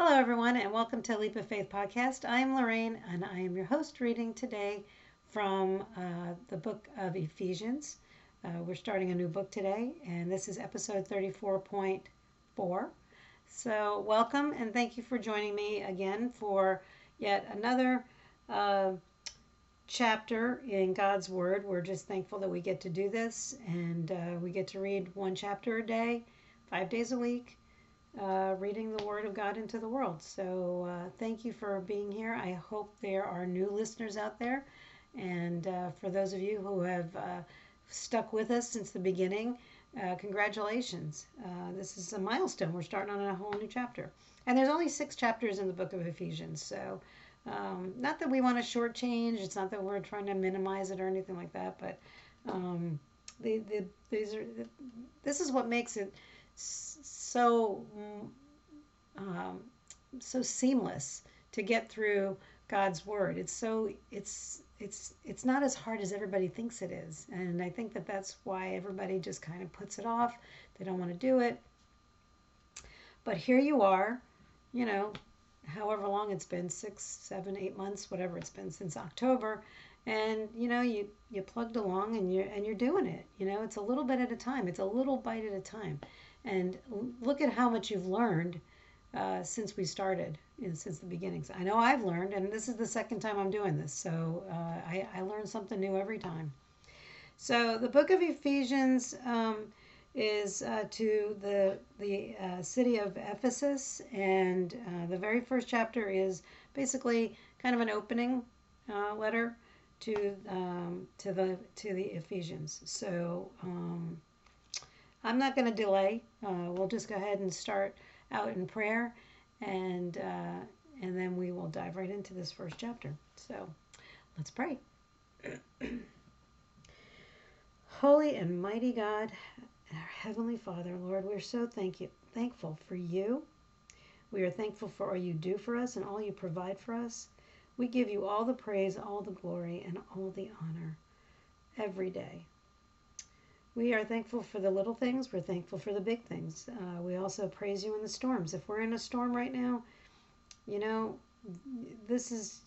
Hello, everyone, and welcome to Leap of Faith podcast. I am Lorraine, and I am your host reading today from uh, the book of Ephesians. Uh, we're starting a new book today, and this is episode 34.4. So, welcome, and thank you for joining me again for yet another uh, chapter in God's Word. We're just thankful that we get to do this, and uh, we get to read one chapter a day, five days a week uh, reading the Word of God into the world. So uh, thank you for being here. I hope there are new listeners out there. And uh, for those of you who have uh, stuck with us since the beginning, uh, congratulations. Uh, this is a milestone. We're starting on a whole new chapter. And there's only six chapters in the book of Ephesians. So um, not that we want to shortchange, it's not that we're trying to minimize it or anything like that, but um, the, the, these are, this is what makes it so um, so seamless to get through God's word. It's so it's it's it's not as hard as everybody thinks it is, and I think that that's why everybody just kind of puts it off. They don't want to do it. But here you are, you know, however long it's been six, seven, eight months, whatever it's been since October, and you know you you plugged along and you're and you're doing it. You know, it's a little bit at a time. It's a little bite at a time and look at how much you've learned uh, since we started, since the beginnings. I know I've learned, and this is the second time I'm doing this, so uh, I, I learn something new every time. So the book of Ephesians um, is uh, to the the uh, city of Ephesus, and uh, the very first chapter is basically kind of an opening uh, letter to um, to the to the Ephesians. So. Um, I'm not going to delay. Uh, we'll just go ahead and start out in prayer, and uh, and then we will dive right into this first chapter. So, let's pray. Holy and mighty God, our heavenly Father, Lord, we're so thank you, thankful for you. We are thankful for all you do for us and all you provide for us. We give you all the praise, all the glory, and all the honor every day. We are thankful for the little things. We're thankful for the big things. Uh, we also praise you in the storms. If we're in a storm right now, you know, this is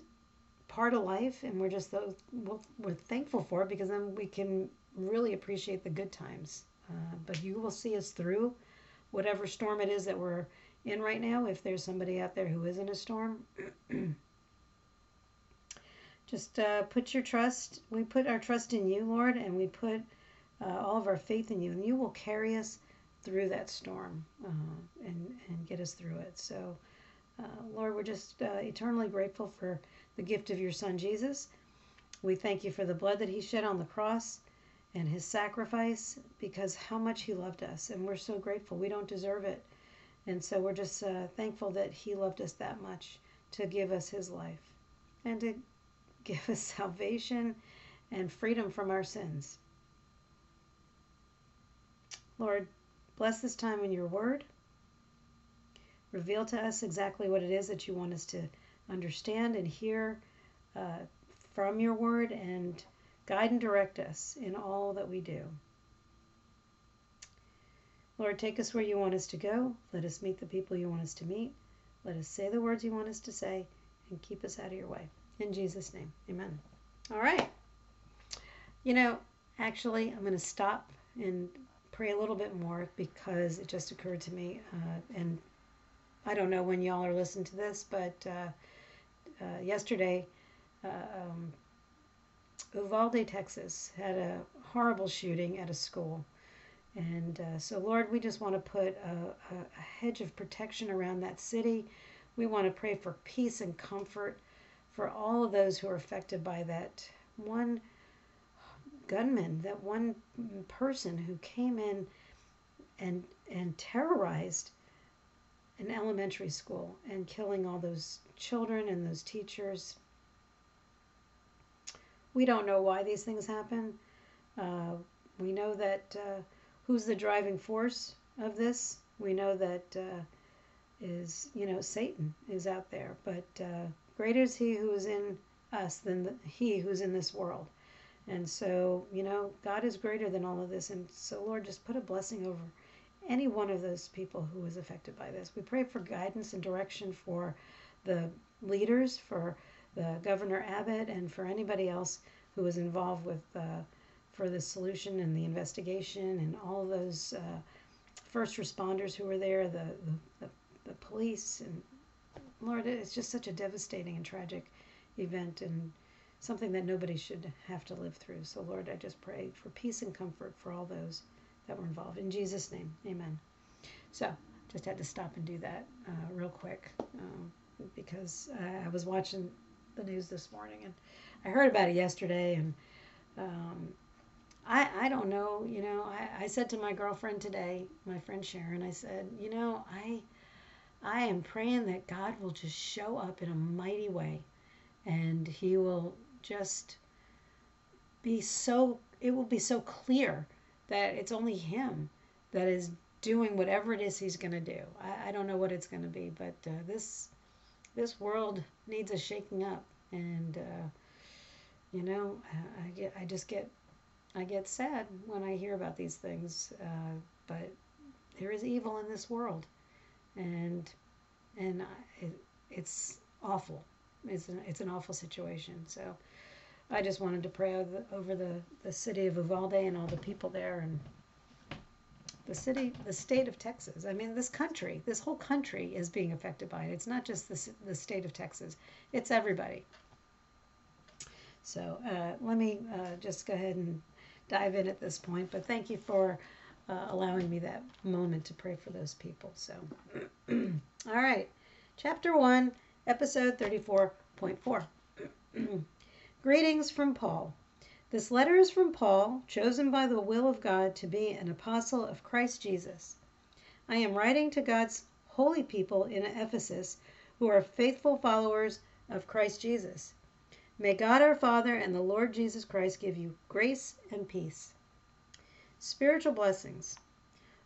part of life, and we're just those, we're thankful for it because then we can really appreciate the good times. Uh, but you will see us through whatever storm it is that we're in right now. If there's somebody out there who is in a storm, just uh, put your trust. We put our trust in you, Lord, and we put uh, all of our faith in you, and you will carry us through that storm uh, and, and get us through it. So, uh, Lord, we're just uh, eternally grateful for the gift of your Son, Jesus. We thank you for the blood that he shed on the cross and his sacrifice because how much he loved us. And we're so grateful. We don't deserve it. And so we're just uh, thankful that he loved us that much to give us his life and to give us salvation and freedom from our sins. Lord, bless this time in your word. Reveal to us exactly what it is that you want us to understand and hear uh, from your word and guide and direct us in all that we do. Lord, take us where you want us to go. Let us meet the people you want us to meet. Let us say the words you want us to say and keep us out of your way. In Jesus' name, amen. All right. You know, actually, I'm going to stop and pray a little bit more because it just occurred to me, uh, and I don't know when y'all are listening to this, but uh, uh, yesterday, uh, um, Uvalde, Texas, had a horrible shooting at a school. And uh, so, Lord, we just want to put a, a, hedge of protection around that city. We want to pray for peace and comfort for all of those who are affected by that one gunman, that one person who came in and and terrorized an elementary school and killing all those children and those teachers. We don't know why these things happen. Uh, we know that uh, who's the driving force of this. We know that uh, is you know Satan is out there, but uh, greater is he who is in us than the, he who's in this world. And so, you know, God is greater than all of this. And so, Lord, just put a blessing over any one of those people who was affected by this. We pray for guidance and direction for the leaders, for the Governor Abbott, and for anybody else who was involved with uh, for the solution and the investigation and all those uh, first responders who were there, the, the, the, police, and Lord, it's just such a devastating and tragic event and something that nobody should have to live through. So, Lord, I just pray for peace and comfort for all those that were involved. In Jesus' name, amen. So, just had to stop and do that uh, real quick um, because I was watching the news this morning and I heard about it yesterday and um, I, I don't know, you know, I, I said to my girlfriend today, my friend Sharon, I said, you know, I I am praying that God will just show up in a mighty way and he will just be so it will be so clear that it's only him that is doing whatever it is he's going to do. I, I don't know what it's going to be, but uh, this this world needs a shaking up, and uh, you know, I, I get I just get I get sad when I hear about these things. Uh, but there is evil in this world, and and it, it's awful. It's an, it's an awful situation. So I just wanted to pray over, the, over the, the city of Uvalde and all the people there and the city, the state of Texas. I mean, this country, this whole country is being affected by it. It's not just the, the state of Texas, it's everybody. So uh, let me uh, just go ahead and dive in at this point. But thank you for uh, allowing me that moment to pray for those people. So, all right, chapter 1, episode 34.4. Greetings from Paul. This letter is from Paul, chosen by the will of God to be an apostle of Christ Jesus. I am writing to God's holy people in Ephesus who are faithful followers of Christ Jesus. May God our Father and the Lord Jesus Christ give you grace and peace. Spiritual blessings.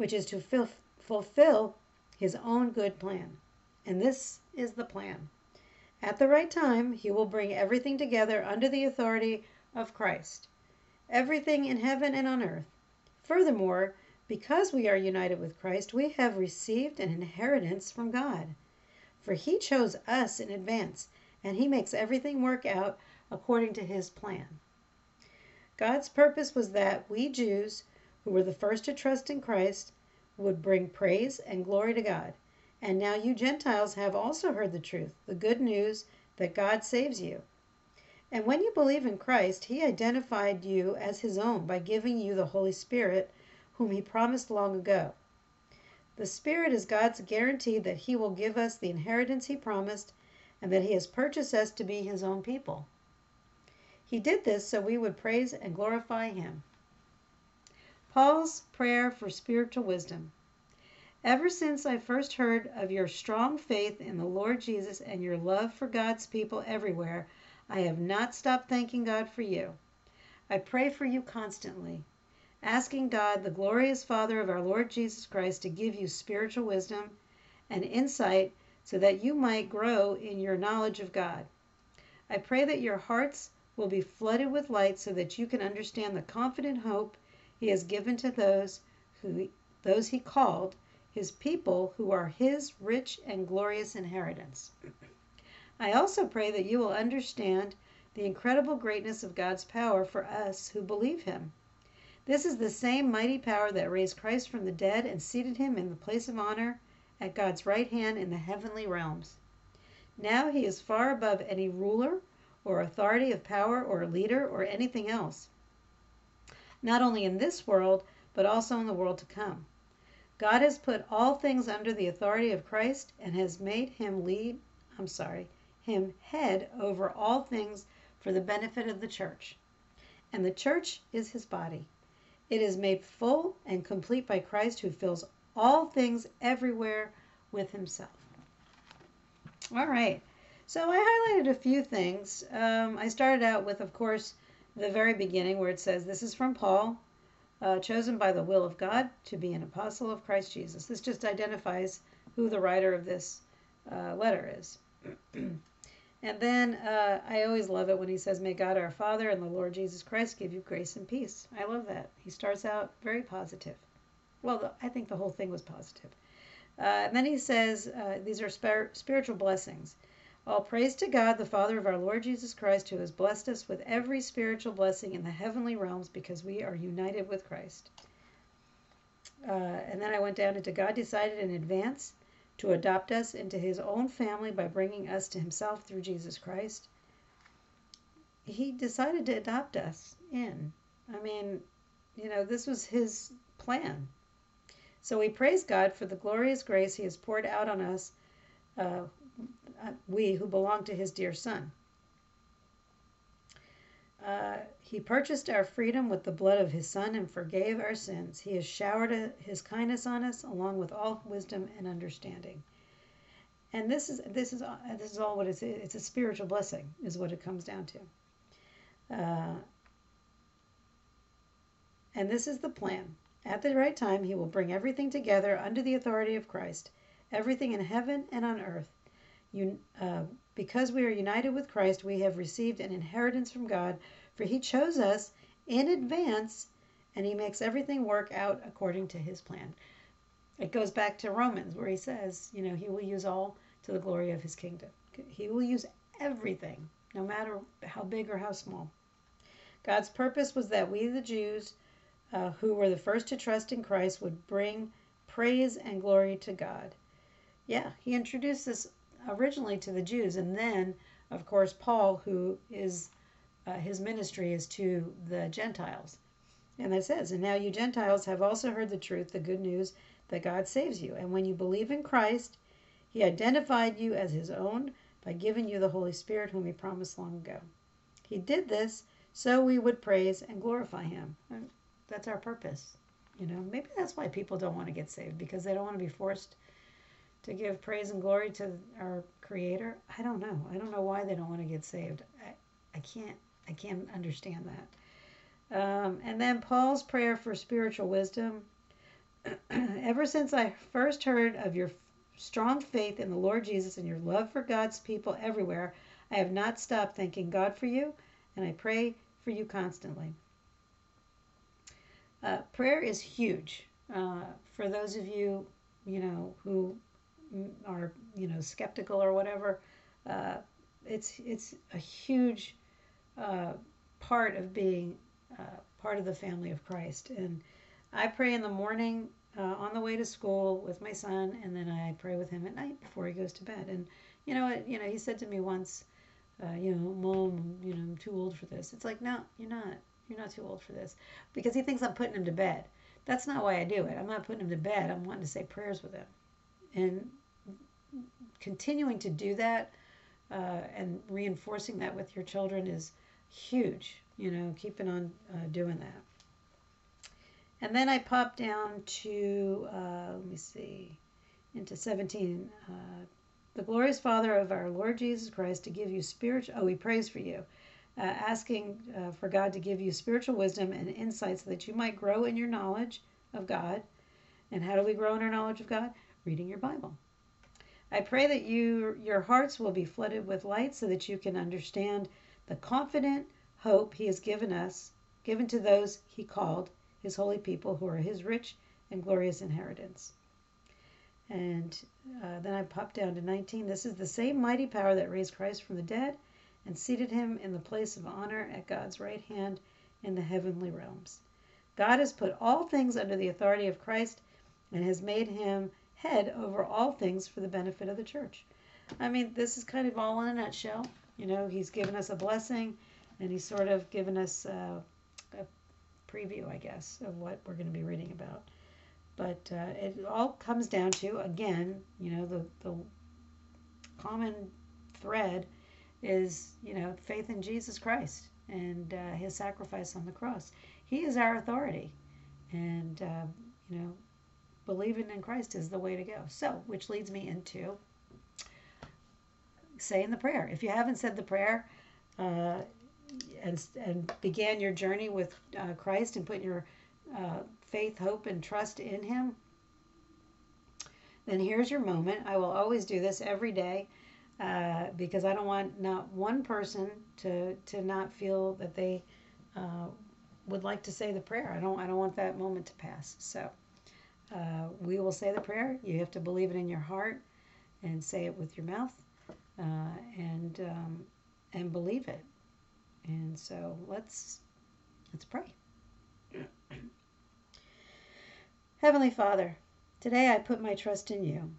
which is to fulfill his own good plan. And this is the plan. At the right time, he will bring everything together under the authority of Christ, everything in heaven and on earth. Furthermore, because we are united with Christ, we have received an inheritance from God. For he chose us in advance, and he makes everything work out according to his plan. God's purpose was that we Jews, who were the first to trust in Christ, would bring praise and glory to God. And now you Gentiles have also heard the truth, the good news that God saves you. And when you believe in Christ, He identified you as His own by giving you the Holy Spirit, whom He promised long ago. The Spirit is God's guarantee that He will give us the inheritance He promised and that He has purchased us to be His own people. He did this so we would praise and glorify Him. Paul's prayer for spiritual wisdom. Ever since I first heard of your strong faith in the Lord Jesus and your love for God's people everywhere, I have not stopped thanking God for you. I pray for you constantly, asking God, the glorious Father of our Lord Jesus Christ, to give you spiritual wisdom and insight so that you might grow in your knowledge of God. I pray that your hearts will be flooded with light so that you can understand the confident hope he has given to those who those he called his people who are his rich and glorious inheritance. I also pray that you will understand the incredible greatness of God's power for us who believe him. This is the same mighty power that raised Christ from the dead and seated him in the place of honor at God's right hand in the heavenly realms. Now he is far above any ruler or authority of power or leader or anything else, not only in this world, but also in the world to come. God has put all things under the authority of Christ and has made him lead, I'm sorry, him head over all things for the benefit of the church. And the church is his body. It is made full and complete by Christ who fills all things everywhere with himself. All right. So I highlighted a few things. Um, I started out with, of course, the very beginning where it says, This is from Paul, uh, chosen by the will of God to be an apostle of Christ Jesus. This just identifies who the writer of this uh, letter is. and then uh, I always love it when he says, May God our Father and the Lord Jesus Christ give you grace and peace. I love that. He starts out very positive. Well, the, I think the whole thing was positive. Uh, and then he says, uh, These are spir- spiritual blessings. All praise to God, the Father of our Lord Jesus Christ, who has blessed us with every spiritual blessing in the heavenly realms because we are united with Christ. Uh, and then I went down into God decided in advance to adopt us into his own family by bringing us to himself through Jesus Christ. He decided to adopt us in. I mean, you know, this was his plan. So we praise God for the glorious grace he has poured out on us uh, uh, we who belong to his dear Son. Uh, he purchased our freedom with the blood of his Son and forgave our sins. He has showered his kindness on us, along with all wisdom and understanding. And this is this is uh, this is all what it's. It's a spiritual blessing, is what it comes down to. Uh, and this is the plan. At the right time, he will bring everything together under the authority of Christ, everything in heaven and on earth uh, because we are united with Christ, we have received an inheritance from God, for He chose us in advance and He makes everything work out according to His plan. It goes back to Romans, where He says, you know, He will use all to the glory of His kingdom. He will use everything, no matter how big or how small. God's purpose was that we, the Jews, uh, who were the first to trust in Christ, would bring praise and glory to God. Yeah, he introduced this originally to the Jews, and then, of course, Paul, who is uh, his ministry is to the Gentiles. And it says, And now you Gentiles have also heard the truth, the good news that God saves you. And when you believe in Christ, he identified you as his own by giving you the Holy Spirit, whom he promised long ago. He did this so we would praise and glorify him. That's our purpose. You know, maybe that's why people don't want to get saved because they don't want to be forced to give praise and glory to our creator? I don't know. I don't know why they don't want to get saved. I, I can't i can't understand that. Um, and then paul's prayer for spiritual wisdom. Ever since i first heard of your strong faith in the lord jesus and your love for god's people everywhere i have not stopped thanking god for you and i pray for you constantly. Uh, prayer is huge uh, for those of you you know who are you know skeptical or whatever, uh, it's it's a huge uh, part of being uh, part of the family of Christ. And I pray in the morning uh, on the way to school with my son, and then I pray with him at night before he goes to bed. And you know, what, you know, he said to me once, uh, you know, mom, you know, I'm too old for this. It's like, no, you're not. You're not too old for this, because he thinks I'm putting him to bed. That's not why I do it. I'm not putting him to bed. I'm wanting to say prayers with him. And continuing to do that uh, and reinforcing that with your children is huge. You know, keeping on uh, doing that. And then I pop down to, uh, let me see, into 17. Uh, the glorious Father of our Lord Jesus Christ to give you spiritual, oh, he prays for you, uh, asking uh, for God to give you spiritual wisdom and insight so that you might grow in your knowledge of God. And how do we grow in our knowledge of God? Reading your Bible. I pray that you your hearts will be flooded with light so that you can understand the confident hope he has given us, given to those he called, his holy people who are his rich and glorious inheritance. And uh, then I pop down to 19. This is the same mighty power that raised Christ from the dead and seated him in the place of honor at God's right hand in the heavenly realms. God has put all things under the authority of Christ and has made him head over all things for the benefit of the church. I mean, this is kind of all in a nutshell. You know, he's given us a blessing and he's sort of given us uh, a preview, I guess, of what we're going to be reading about. But uh, it all comes down to, again, you know, the, the common thread is, you know, faith in Jesus Christ and uh, his sacrifice on the cross. He is our authority. And, uh, you know, believing in Christ is the way to go. So, which leads me into saying the prayer. If you haven't said the prayer, uh, and, and began your journey with uh, Christ and put your uh, faith, hope, and trust in Him, then here's your moment. I will always do this every day uh, because I don't want not one person to to not feel that they uh, would like to say the prayer. I don't I don't want that moment to pass. So uh, we will say the prayer. You have to believe it in your heart and say it with your mouth uh, and um, and believe it. And so let's let's pray. Heavenly Father, today I put my trust in you.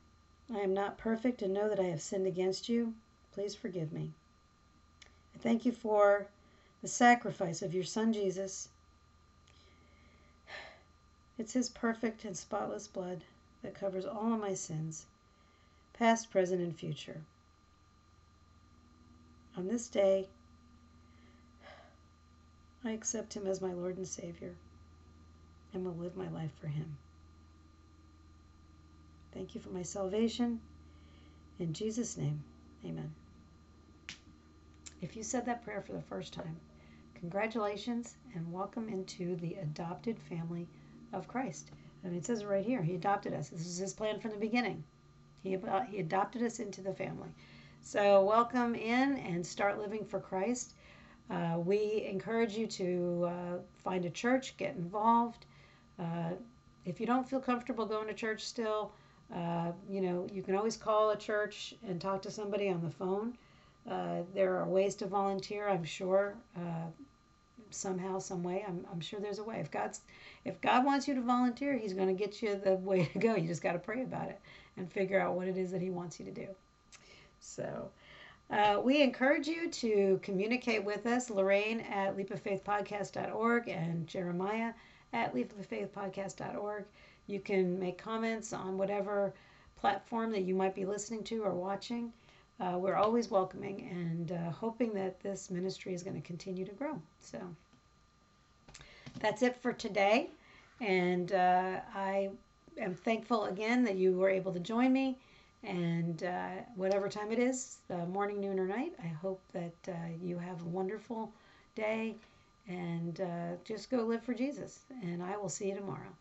I am not perfect and know that I have sinned against you. Please forgive me. I thank you for the sacrifice of your Son Jesus. It's his perfect and spotless blood that covers all of my sins, past, present, and future. On this day, I accept him as my Lord and Savior and will live my life for him. Thank you for my salvation. In Jesus' name, amen. If you said that prayer for the first time, congratulations and welcome into the adopted family of Christ. Mean, it says it right here. He adopted us. This is his plan from the beginning. He, he adopted us into the family. So, welcome in and start living for Christ. Uh, we encourage you to uh, find a church, get involved. Uh, if you don't feel comfortable going to church still, uh, you know, you can always call a church and talk to somebody on the phone. Uh, there are ways to volunteer, I'm sure, uh, somehow, some way. I'm, I'm sure there's a way. If God's, if God wants you to volunteer, He's going to get you the way to go. You just got to pray about it and figure out what it is that He wants you to do. So, uh, we encourage you to communicate with us, Lorraine at leapoffaithpodcast.org and Jeremiah at leapoffaithpodcast.org. You can make comments on whatever platform that you might be listening to or watching. Uh, we're always welcoming and uh, hoping that this ministry is going to continue to grow. So that's it for today. And uh, I am thankful again that you were able to join me. And uh, whatever time it is, morning, noon, or night, I hope that uh, you have a wonderful day and uh, just go live for Jesus. And I will see you tomorrow.